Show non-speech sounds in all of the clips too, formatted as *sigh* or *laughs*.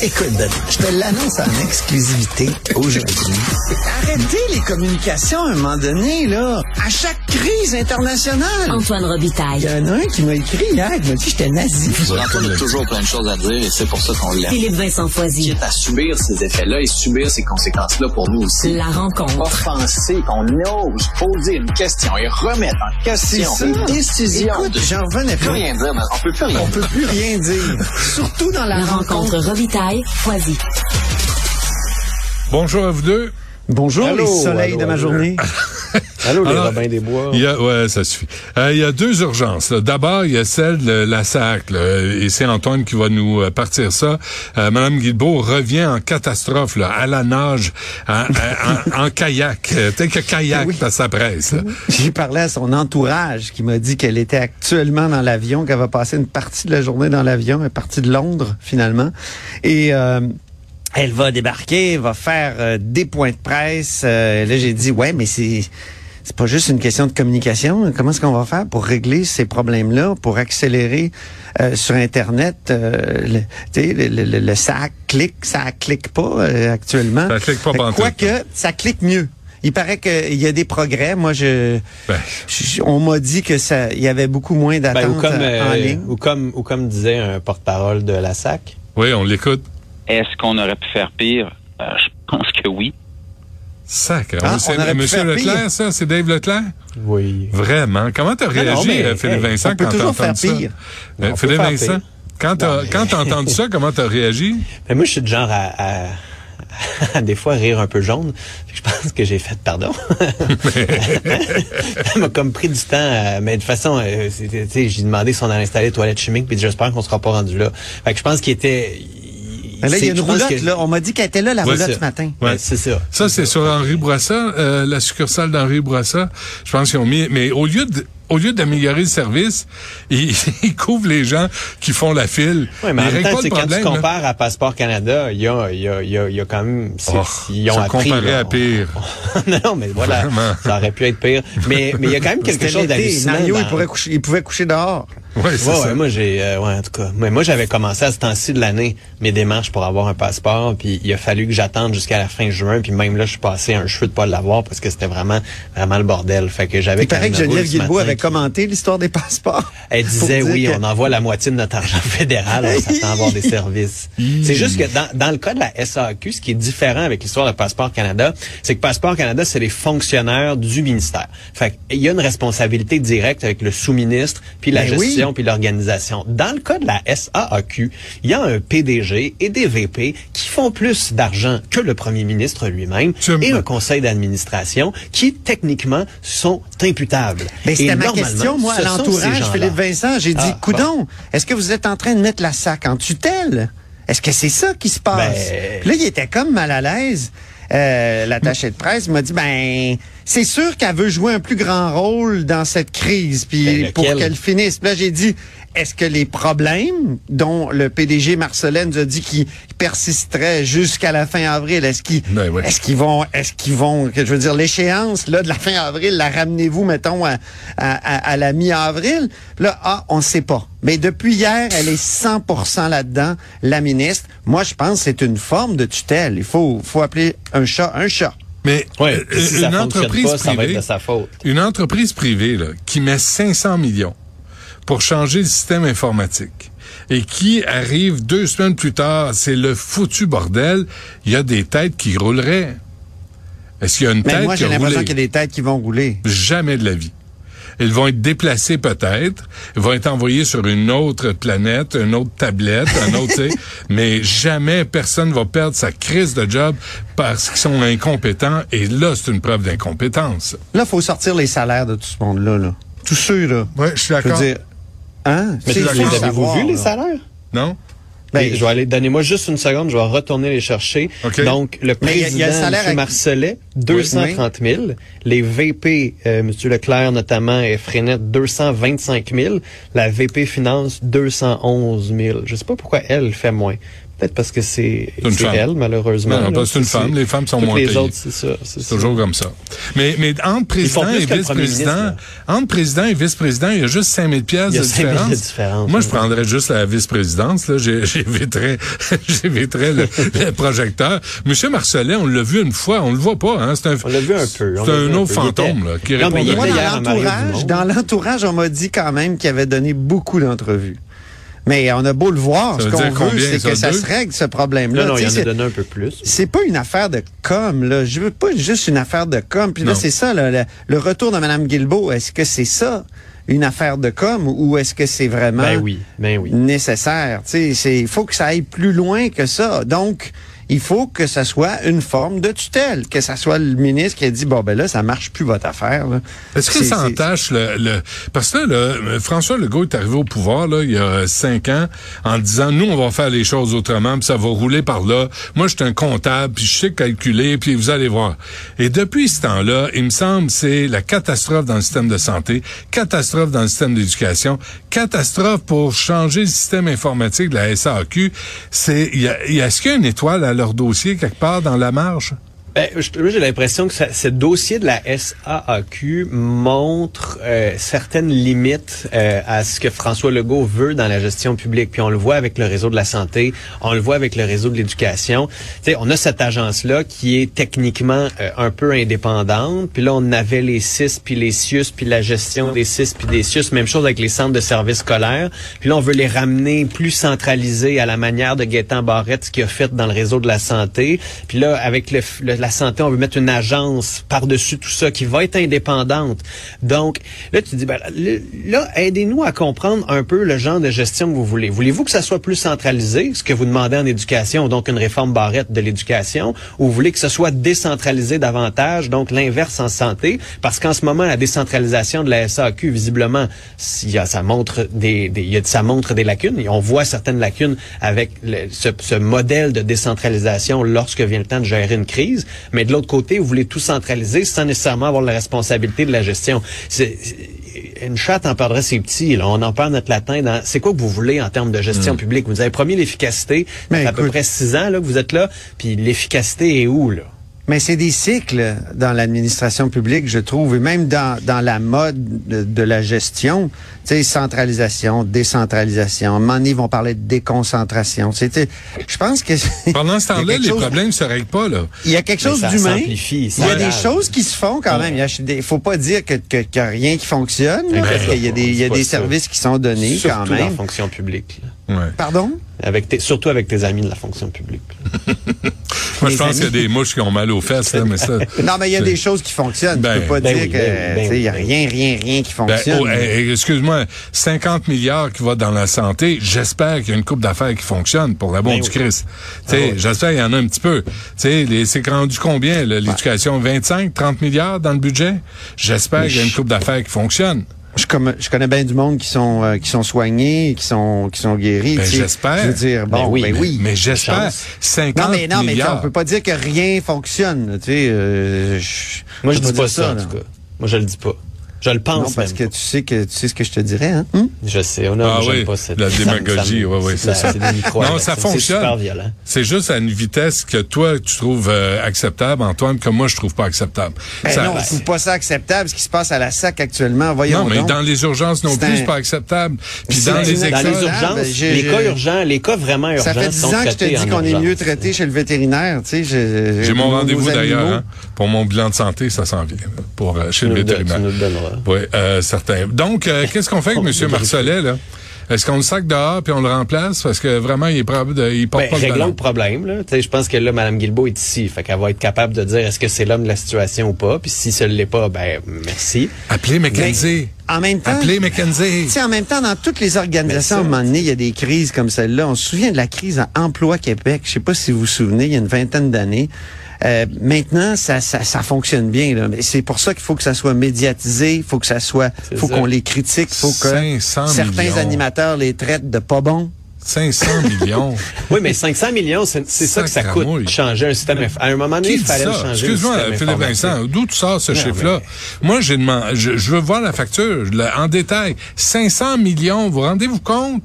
Écoute, je te l'annonce en exclusivité aujourd'hui. Arrêtez les communications à un moment donné, là. À chaque crise internationale. Antoine Il Robitaille. y en a un qui m'a écrit hier, qui m'a dit que j'étais nazi. Antoine a toujours plein de choses à dire et c'est pour ça qu'on l'aime. Philippe Vincent Foisy. à subir ces effets-là et subir ces conséquences-là pour nous aussi. La rencontre. Offenser, qu'on ose poser une question et remettre en question les décisions. Écoute, de... j'en revenais On peut pas. rien dire, mais on peut plus rien On dire. peut plus rien dire. *laughs* Surtout dans la, La rencontre Robitaille. Foisy. Bonjour à vous deux. Bonjour Allô, les soleils allô, de ma allô. journée. *laughs* Allô, les Alors, Robins des Bois. Il y a, ouais, ça suffit. Euh, il y a deux urgences. D'abord, il y a celle de la SAC, là, et c'est Antoine qui va nous euh, partir ça. Euh, Madame Guilbeault revient en catastrophe, là, à la nage, en, en- en kayak. Euh, Peut-être que kayak, que ça presse. J'ai parlé à son entourage qui m'a dit qu'elle était actuellement dans l'avion, qu'elle va passer une partie de la journée dans l'avion, une partie de Londres finalement. Et euh, elle va débarquer, va faire euh, des points de presse. Euh, là, j'ai dit, ouais, mais c'est... C'est pas juste une question de communication. Comment est-ce qu'on va faire pour régler ces problèmes-là, pour accélérer euh, sur Internet euh, le, le, le, le- le ça clique, ça clique pas euh, actuellement. Ça clique pas Quoique, ça clique mieux. Il paraît qu'il y a des progrès. Moi, je, Ben, je- on m'a dit que ça, il y avait beaucoup moins Ben, d'attentes euh, en ligne. ou comme ou comme disait un porte-parole de la SAC. oui, on l'écoute. Est-ce qu'on aurait pu faire pire? Euh, je pense que oui. Sacre. Ah, on Monsieur Leclerc, ça? C'est Dave Leclerc? Oui. Vraiment? Comment t'as non, réagi, mais, euh, Philippe hey, Vincent, on peut quand t'as entendu faire ça? pire. Euh, On peut Philippe Vincent, pire. quand t'as, mais- quand t'as entendu ça, comment t'as réagi? Mais moi, je suis du genre à, à, à des fois rire un peu jaune. Je pense que j'ai fait pardon. *laughs* Ça m'a comme pris du temps, euh, mais de toute façon, euh, j'ai demandé si on allait installer les toilettes chimiques, puis j'espère qu'on sera pas rendu là. Fait que je pense qu'il était. Mais là, il y a une roulotte. que- Là, on m'a dit qu'elle était là, la Ouais, roulotte ce matin. Ouais. C'est ça. Ça, c'est sur Henri Bourassa, euh, la succursale d'Henri Bourassa. Je pense qu'ils ont mis, mais au lieu de, au lieu d'améliorer le service, *laughs* ils, ils couvrent les gens qui font la file. Oui, mais en même temps, pas quand tu compares à Passeport Canada, il y a, il y a, il y a, il y a quand même... Oh, ils ont ça appris. comparé là. à pire. *laughs* non, non, mais voilà, Vraiment. ça aurait pu être pire. Mais mais il y a quand même quelque chose d'hallucinant. Mario, il, dans- pourrait coucher, il pouvait coucher dehors. Ouais, c'est Ouais, ça. ouais, moi j'ai euh, ouais en tout cas. Mais moi j'avais commencé à ce temps-ci de l'année mes démarches pour avoir un passeport puis il a fallu que j'attende jusqu'à la fin juin puis même là je suis passé un cheveu de pas l'avoir parce que c'était vraiment vraiment le bordel. Fait que j'avais Il paraît que Geneviève Guilbeault avait qui- commenté l'histoire des passeports. Elle *laughs* disait oui, que- on envoie la moitié de notre argent *laughs* fédéral, on s'attend à avoir des services. c'est juste que dans, dans le cas de la SAQ, ce qui est différent avec l'histoire de Passeport Canada, c'est que Passeport Canada, c'est les fonctionnaires du ministère. Fait qu'il y a une responsabilité directe avec le sous-ministre, puis la Ben oui. Gestion, puis l'organisation. Dans le cas de la SAAQ, il y a un PDG et des VP qui font plus d'argent que le premier ministre lui-même et un conseil d'administration qui, techniquement, sont imputables. Mais Et c'était ma question, moi, à l'entourage. Philippe Vincent. J'ai dit, Ah, coudon, est-ce que vous êtes en train de mettre la sac en tutelle? Est-ce que c'est ça qui se passe? Ben- Puis là, il était comme mal à l'aise. Euh, L'attaché de presse m'a dit, ben, c'est sûr qu'elle veut jouer un plus grand rôle dans cette crise, puis Ben, pour qu'elle finisse. Là, j'ai dit, est-ce que les problèmes dont le PDG Marcelin nous a dit qu'ils persisteraient jusqu'à la fin avril, est-ce qu'ils Ben est-ce qu'ils vont, est-ce qu'ils vont, que je veux dire, l'échéance là de la fin avril, la ramenez-vous, mettons, à, à, à- à la mi-avril? Là, ah, on sait pas. Mais depuis hier, elle est 100% là-dedans, la ministre. Moi, je pense que c'est une forme de tutelle. Il faut, faut appeler un chat un chat. Mais Ouais, si une entreprise pas, ça va privée, être de sa faute. une entreprise privée là, qui met 500 millions pour changer le système informatique et qui arrive deux semaines plus tard, c'est le foutu bordel, il y a des têtes qui rouleraient. Est-ce qu'il y a une Mais tête moi, qui j'ai a l'impression roulé? qu'il y a des têtes qui vont rouler. Jamais de la vie. Ils vont être déplacés peut-être, ils vont être envoyés sur une autre planète, une autre tablette, un autre, tu sais, *laughs* mais jamais personne va perdre sa crise de job parce qu'ils sont incompétents. Et là, c'est une preuve d'incompétence. Là, faut sortir les salaires de tout ce monde-là. Là. Tous ceux, là. Ouais, je suis dire, hein? Mais les avez-vous vu, les salaires? Non? Ben, je vais aller, donnez-moi juste une seconde, je vais retourner les chercher. OK. Donc, le il y a- président, il y a le salaire M. avec- Marcelet, 230 000. Les VP, euh, M. Leclerc notamment, et Frenette, 225 000. La VP Finance, 211 000. Je sais pas pourquoi elle fait moins. Peut-être parce que c'est elle, malheureusement. Non, non, c'est une femme. Les femmes sont moins les payées. autres, c'est ça. C'est toujours comme ça. Mais, mais entre président et vice-président, entre président et vice-président, il y a juste 5000 pièces Il y de a 5 000 différence. de différence, Moi, je prendrais juste la vice-présidence, *laughs* j'éviterais le, le projecteur. Monsieur Marcellet, on l'a vu une fois, on le voit pas, hein. C'est un, On l'a vu un peu. on C'est un autre peu. Fantôme, là, qui Non, mais il répond Moi, était dans l'entourage, dans l'entourage, on m'a dit quand même qu'il avait donné beaucoup d'entrevues. Mais on a beau le voir, Ça ce qu'on veut, combien, c'est que ça deux? se règle, ce problème-là. Non, non, il en a c'est- donné un peu plus. c'est pas une affaire de com, là. Je veux pas juste une affaire de com. Puis là, c'est ça, là, le, le retour de Mme Guilbeault. Est-ce que c'est ça, une affaire de com, ou est-ce que c'est vraiment Ben oui, ben oui. nécessaire? Il faut que ça aille plus loin que ça. Donc, il faut que ça soit une forme de tutelle, que ça soit le ministre qui a dit, bon, ben là, ça marche plus votre affaire. Est-ce que ça entache le, le... Parce que là, François Legault est arrivé au pouvoir là, il y a cinq ans en disant nous, on va faire les choses autrement, puis ça va rouler par là. Moi, je suis un comptable, puis je sais calculer, puis vous allez voir. Et depuis ce temps-là, il me semble c'est la catastrophe dans le système de santé, catastrophe dans le système d'éducation, catastrophe pour changer le système informatique de la SAQ. C'est, il y a, il y a- est-ce qu'il y a une étoile à leur dossier quelque part dans la marge? Ben, j'ai l'impression que ça- ce dossier de la SAAQ montre euh, certaines limites euh, à ce que François Legault veut dans la gestion publique. Puis on le voit avec le réseau de la santé, on le voit avec le réseau de l'éducation. Tu sais, on a cette agence-là qui est techniquement euh, un peu indépendante. Puis là, on avait les CIS, puis les CIUS, puis la gestion des CIS, puis des CIUS. Même chose avec les centres de services scolaires. Puis là, on veut les ramener plus centralisés à la manière de Gaétan Barrette, ce qu'il a fait dans le réseau de la santé. Puis là, avec le, le- la santé, on veut mettre une agence par-dessus tout ça qui va être indépendante. Donc, là, tu dis, ben, là, aidez-nous à comprendre un peu le genre de gestion que vous voulez. Voulez-vous que ça soit plus centralisé, ce que vous demandez en éducation, donc une réforme barrette de l'éducation, ou vous voulez que ce soit décentralisé davantage, donc l'inverse en santé? Parce qu'en ce moment, la décentralisation de la SAQ, visiblement, a- ça montre des, des- ça montre des lacunes. On voit certaines lacunes avec ce, ce modèle de décentralisation lorsque vient le temps de gérer une crise. Mais de l'autre côté, vous voulez tout centraliser sans nécessairement avoir la responsabilité de la gestion. C'est, une chatte en perdrait ses petits. Là. On en perd notre latin. Dans, c'est quoi que vous voulez en termes de gestion publique? Vous avez promis l'efficacité. Mais Ça fait à peu près six ans là, que vous êtes là. Puis l'efficacité est où, là? Mais c'est des cycles dans l'administration publique, je trouve, et même dans, dans la mode de, de la gestion. Tu sais, centralisation, décentralisation. À un moment donné, ils vont parler de déconcentration. C'était, je pense que Pendant ce *laughs* temps-là, les chose- problèmes se règlent pas, là. il y a quelque chose ça d'humain. Il y a des choses qui se font quand même. Il des- faut pas dire que que- qu'il y a rien qui fonctionne. là, parce qu'il y a des, il y a des ça. services qui sont donnés Surtout quand dans la même. fonction publique. là. Ouais. Pardon? Avec tes, surtout avec tes amis de la fonction publique. *laughs* Moi, Les je pense qu'il y a des mouches qui ont mal aux fesses, là, mais ça. *laughs* Non, mais il y a des choses qui fonctionnent. Ben, tu peux pas ben dire oui, que, ben ben tu sais, il y a rien, rien, rien qui Ben, fonctionne. oh, eh, excuse-moi, 50 milliards qui va dans la santé, j'espère qu'il y a une coupe d'affaires qui fonctionne pour la bonne Ben du oui. Christ. Tu sais, Ah oui. j'espère qu'il y en a un petit peu. Tu sais, les- c'est rendu combien, là, l'éducation? 25, 30 milliards dans le budget? J'espère qu'il y a une coupe d'affaires qui fonctionne. Je, comme- je connais bien du monde qui sont euh, qui sont soignés, qui sont qui sont guéris. Ben, j'espère. Je veux dire, bon, Ben oui, ben mais- oui. Mais j'espère chance. 50 non, mais non, mais on peut pas dire que rien fonctionne. Tu sais, euh, je- Moi, je peux dis pas dire ça, en tout cas. Moi, je le dis pas. Je le pense Non, parce même que pas. tu sais que tu sais ce que je te dirais, hein? Hum? Je sais, on a Ah oui, pas cette la démagogie, ouais, ouais, c'est ça. des Non, ça fonctionne. C'est juste à une vitesse que toi, tu trouves euh, acceptable, Antoine, que moi, je trouve pas acceptable. Ben Ça- non, je trouve pas ça acceptable ce qui se passe à la SAC actuellement. Voyons non, mais donc. dans les urgences non C'est plus, un- c'est pas acceptable. Puis dans les dans Dans écoles... les Ah, urgences, ben, les cas urgents, les cas vraiment urgents Ça fait dix sont ans que je te dis qu'on est mieux traité chez le vétérinaire. Tu sais, je- J'ai mon rendez-vous d'ailleurs hein, pour mon bilan de santé, ça s'en vient pour euh, chez le- vétérinaire. Oui, euh, certain. Donc, euh, *laughs* qu'est-ce qu'on fait avec M. Marcelet, là? Est-ce qu'on le sac dehors puis on le remplace? Parce que vraiment, il est probable de, il porte Ben, pas réglons le problème. Là. Je pense que là, Mme Guilbeault est ici. Fait qu'elle va être capable de dire est-ce que c'est l'homme de la situation ou pas. Puis si ce ne l'est pas, ben merci. Appelez McKenzie. En même temps, Appelez McKenzie. En même temps, dans toutes les organisations, à un moment donné, il y a des crises comme celle-là. On se souvient de la crise à Emploi Québec. Je sais pas si vous vous souvenez, il y a une vingtaine d'années. Euh, maintenant, ça, ça, ça fonctionne bien. là. Mais c'est pour ça qu'il faut que ça soit médiatisé, il faut que ça soit, faut qu'on les critique, faut que 500 certains millions. animateurs les traitent de pas bons. 500 *laughs* millions. Oui, mais 500 millions, c'est ça que ça coûte, changer un système. À un moment donné, Qui il fallait le ça? changer. Excuse-moi, Philippe. Vincent, d'où tu sors ce Non, chiffre-là? Moi, j'ai demandé, je, je veux voir la facture en détail. 500 millions, vous rendez-vous compte?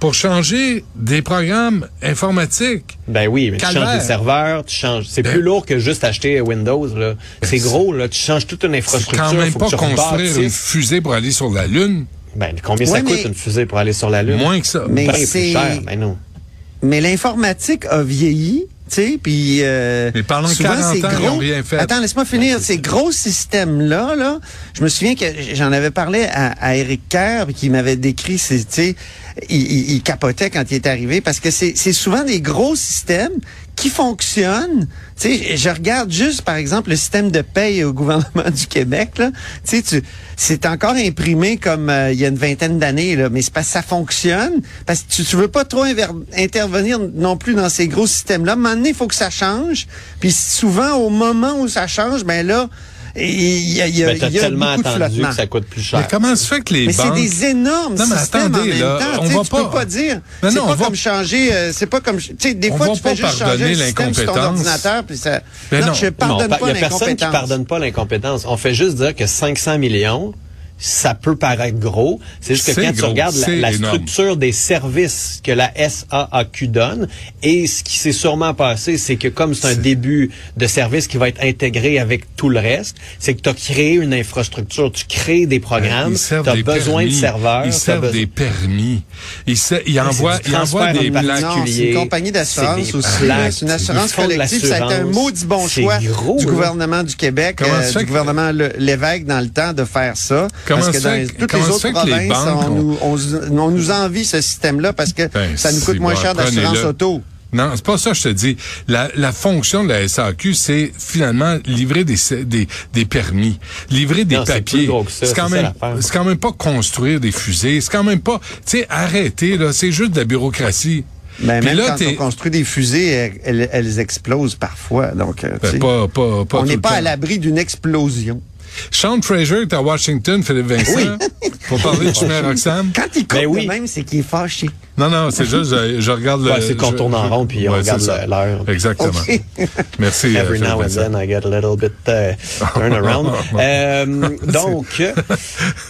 Pour changer des programmes informatiques. Ben oui, mais tu changes des serveurs, tu changes. C'est Ben- plus lourd que juste acheter Windows. là. C'est c'est- gros, là. Tu changes toute une C'est infrastructure. quand même pas construire une fusée pour aller sur la Lune. Ben, combien Ouais, ça coûte une fusée pour aller sur la Lune? Moins que ça. Mais Ben, c'est- plus cher. Ben non. Mais l'informatique a vieilli, tu sais, puis euh, Mais pendant souvent, 40 ces ans, ils gros- ont rien fait. Attends, laisse-moi finir. Ces gros systèmes-là, là, je me souviens que j'en avais parlé à, à Eric Kerr, qui m'avait décrit, tu sais, il, il- il capotait quand il est arrivé, parce que c'est souvent des gros systèmes qui fonctionnent. Tu sais, je regarde juste, par exemple, le système de paye au gouvernement du Québec, là. Tu sais, c'est encore imprimé comme euh, il y a une vingtaine d'années, là, mais c'est parce que ça fonctionne, parce que tu, tu veux pas trop intervenir non plus dans ces gros systèmes-là. À il faut que ça change. Puis souvent, au moment où ça change, ben là, il y a, il y a, Ben, t'as il y a tellement beaucoup de attendu flottement. que ça coûte plus cher. Mais comment se fait que les Mais c'est banques... des énormes Non, mais systèmes attendez, en même là, temps. on va tu pas- peux pas dire. Non, c'est non, pas on va- comme changer. euh, c'est pas comme. Tu sais, des On fois, va tu fais pas juste changer pardonner le système sur ton l'incompétence. ordinateur, puis ça. Mais non, non. je Non, pardonne pa- pas Il y a personne qui l'incompétence. pardonne pas l'incompétence. On fait juste dire que 500 millions, ça peut paraître gros. C'est juste que quand tu regardes la, structure des services que la SAAQ donne et ce qui s'est sûrement passé, c'est que comme c'est un début de service qui va être intégré avec tout le reste, c'est que tu as créé une infrastructure, tu crées des programmes, servent tu as des besoin permis. de serveurs. Ils t'as servent besoin- des permis. Ils, se- ils c'est envoient, ils envoient des plaques. C'est une compagnie d'assurance aussi. C'est une assurance collective. Ça a été un maudit bon choix gros, du gouvernement du Québec, euh, du que- gouvernement Lévesque dans le temps de faire ça. Comment parce que dans les- toutes les autres les provinces, banques on, nous, on, on nous envie ce système-là parce que Ben, ça nous si, coûte moins cher d'assurance auto. Non, c'est pas ça que je te dis. La, la fonction de la SAQ, c'est finalement livrer des, des, des permis, livrer des Non, papiers. C'est quand même, c'est quand même pas construire des fusées. C'est quand même pas, tu sais, arrêtez là. C'est juste de la bureaucratie. Ben, Puis même là, quand on construit des fusées, elles, elles- elles explosent parfois. Donc, euh, Ben, sais, pas, pas, pas on n'est pas temps. à l'abri d'une explosion. Sean Fraser est à Washington, Philippe Vincent, *laughs* pour parler de chemin Roxham. Quand il coupe Ben oui. même, c'est qu'il est fâché. Non, non, c'est juste, je, je regarde le... Ouais, c'est qu'on je- tourne en rond, puis on Ouais, regarde l'heure. Exactement. OK. *laughs* Merci. euh, Every now and then, I get a little bit uh, *laughs* turn around. Euh, *laughs* donc,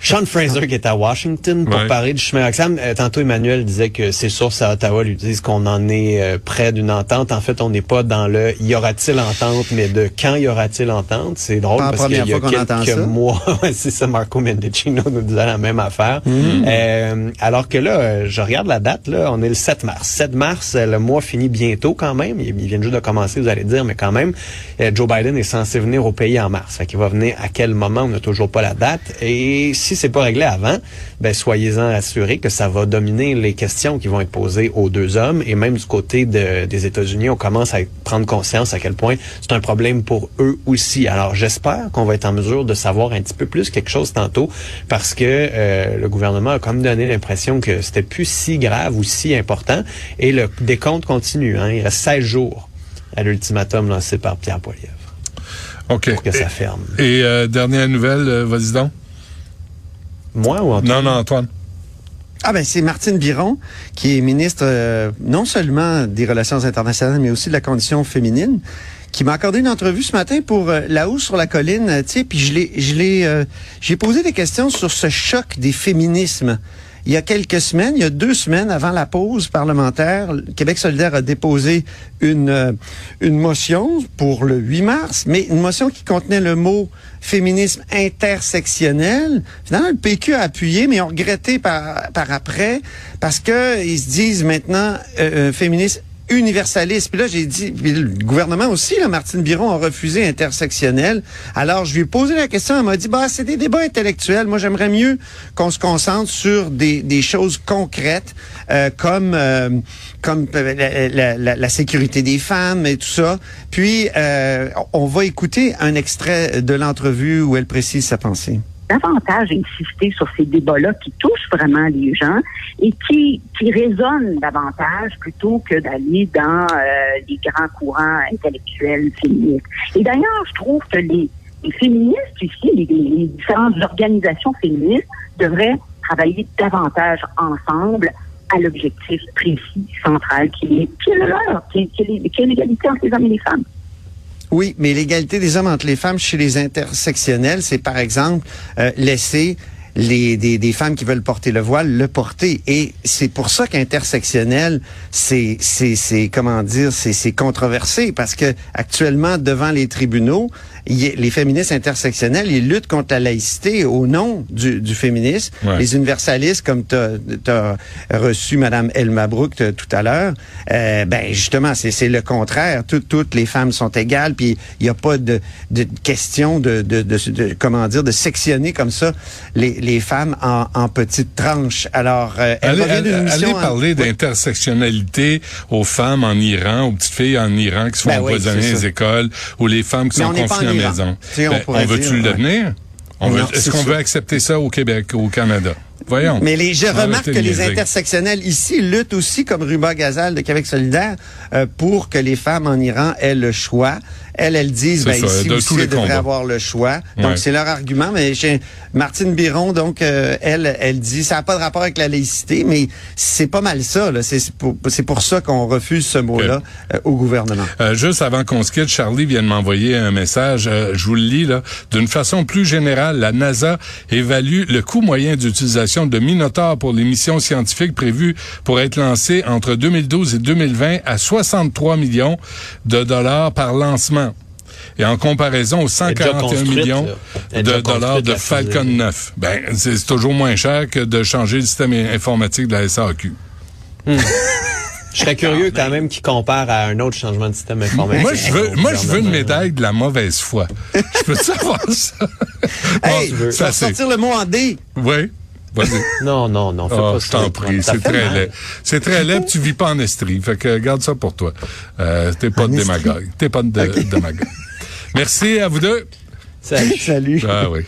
Sean Fraser qui est à Washington pour Ouais. parler du chemin Roxham. Euh, tantôt, Emmanuel disait que ses sources à Ottawa lui disent qu'on en est euh, près d'une entente. En fait, on n'est pas dans le y aura-t-il entente, mais de quand y aura-t-il entente. C'est drôle Pas la parce qu'il y première a fois qu'on entend quelques ça. mois, c'est ça, Marco Mendicino nous disait la même affaire. Mm. Euh, alors que là, je regarde la date, là, on est le 7 mars. 7 mars, euh, le mois finit bientôt quand même. Il, vient juste de commencer, vous allez dire, mais quand même, euh, Joe Biden est censé venir au pays en mars. Fait qu'il va venir à quel moment, on n'a toujours pas la date. Et si c'est pas réglé avant, ben soyez-en assurés que ça va dominer les questions qui vont être posées aux deux hommes. Et même du côté de- des États-Unis, on commence à prendre conscience à quel point c'est un problème pour eux aussi. Alors j'espère qu'on va être en mesure de savoir un petit peu plus quelque chose tantôt, parce que euh, le gouvernement a comme donné l'impression que c'était plus si grave ou si important. Et le décompte continue. Hein. Il reste 16 jours à l'ultimatum lancé par Pierre Poilievre OK. pour que ça ferme. Et euh, dernière nouvelle, euh, vas-y donc. Moi ou Antoine? Non, non, Antoine. Ah ben c'est Martine Biron qui est ministre euh, non seulement des relations internationales mais aussi de la condition féminine qui m'a accordé une entrevue ce matin pour euh, la hausse sur la colline, puis je l'ai je l'ai euh, j'ai posé des questions sur ce choc des féminismes. Il y a quelques semaines, il y a deux semaines avant la pause parlementaire, le Québec solidaire a déposé une euh, une motion pour le 8 mars, mais une motion qui contenait le mot féminisme intersectionnel. Finalement, le PQ a appuyé, mais ont regretté par, par après parce que ils se disent maintenant euh, euh, féminisme universaliste. Puis là, j'ai dit, puis le gouvernement aussi, là, Martine Biron a refusé intersectionnel. Alors, je lui ai posé la question, elle m'a dit, bah, c'est des débats intellectuels. Moi, j'aimerais mieux qu'on se concentre sur des, des choses concrètes, euh, comme euh, comme euh, la, la- la- la sécurité des femmes et tout ça. Puis, euh, on va écouter un extrait de l'entrevue où elle précise sa pensée. Davantage insister sur ces débats-là qui touchent vraiment les gens et qui, qui résonnent davantage plutôt que d'aller dans euh, les grands courants intellectuels féministes. Et d'ailleurs, je trouve que les, féministes ici, les, différentes organisations féministes devraient travailler davantage ensemble à l'objectif précis, central, qui est, qui est le leur, qui est l'égalité entre les hommes et les femmes. Oui, mais l'égalité des hommes entre les femmes chez les intersectionnels, c'est par exemple euh, laisser les, des, des femmes qui veulent porter le voile le porter. Et c'est pour ça qu'intersectionnel, c'est, c'est, c'est comment dire, c'est, c'est controversé parce que actuellement devant les tribunaux, il les féministes intersectionnels, ils luttent contre la laïcité au nom du, du féminisme. Ouais. Les universalistes, comme tu as reçu Madame Elma Brook tout à l'heure, euh, ben justement, c'est, le contraire. Tout- toutes les femmes sont égales, puis il n'y a pas de, de question de, de, de, de- comment dire, de sectionner comme ça les, les femmes en, en petites tranches. Alors, euh, elle Allez, allez- allez parler Oui. d'intersectionnalité aux femmes en Iran, aux petites filles en Iran qui se font Ben oui, empoisonner c'est les écoles, ou les femmes qui Mais sont confinées maison. On Ben, pourrait veut-tu le devenir? On Est-ce qu'on veut accepter ça au Québec, au Canada? Voyons. Mais les, je remarque que les intersectionnels ici luttent aussi, comme Ruba Gazal de Québec solidaire, euh, pour que les femmes en Iran aient le choix. Elles, elles disent, ben, ça, ici de aussi, elles devraient avoir le choix. Donc, Ouais. c'est leur argument. Mais chez Martine Biron, donc, euh, elle, elle dit, ça n'a pas de rapport avec la laïcité, mais c'est pas mal ça. C'est pour, pour ça qu'on refuse ce mot-là euh, au gouvernement. Euh, juste avant qu'on se quitte, Charlie vient de m'envoyer un message. euh, je vous le lis là. D'une façon plus générale, la NASA évalue le coût moyen d'utilisation de Minotaur pour les missions scientifiques prévues pour être lancées entre 2012 et 2020 à 63 millions de dollars par lancement. Et en comparaison aux Elle est déjà 141 construite, millions de dollars de Falcon fusée. 9, ben c'est toujours moins cher que de changer le système informatique de la SAQ. *laughs* Je serais curieux quand même qu'il compare à un autre changement de système informatique. Moi, je veux, au moi, je veux une médaille de la mauvaise foi. Je peux savoir *laughs* ça? Hey, Bon, tu ça, sortir le mot en D. Oui. Vas-y. *laughs* Non, non, non, fais Oh, pas je t'en prie, c'est très mal. laid. C'est très laid, tu vis pas en Estrie. Fait que garde ça pour toi. Euh, t'es pas En de démagogue. T'es pas de démagogue. Merci à vous deux. Salut. Salut. Ah oui.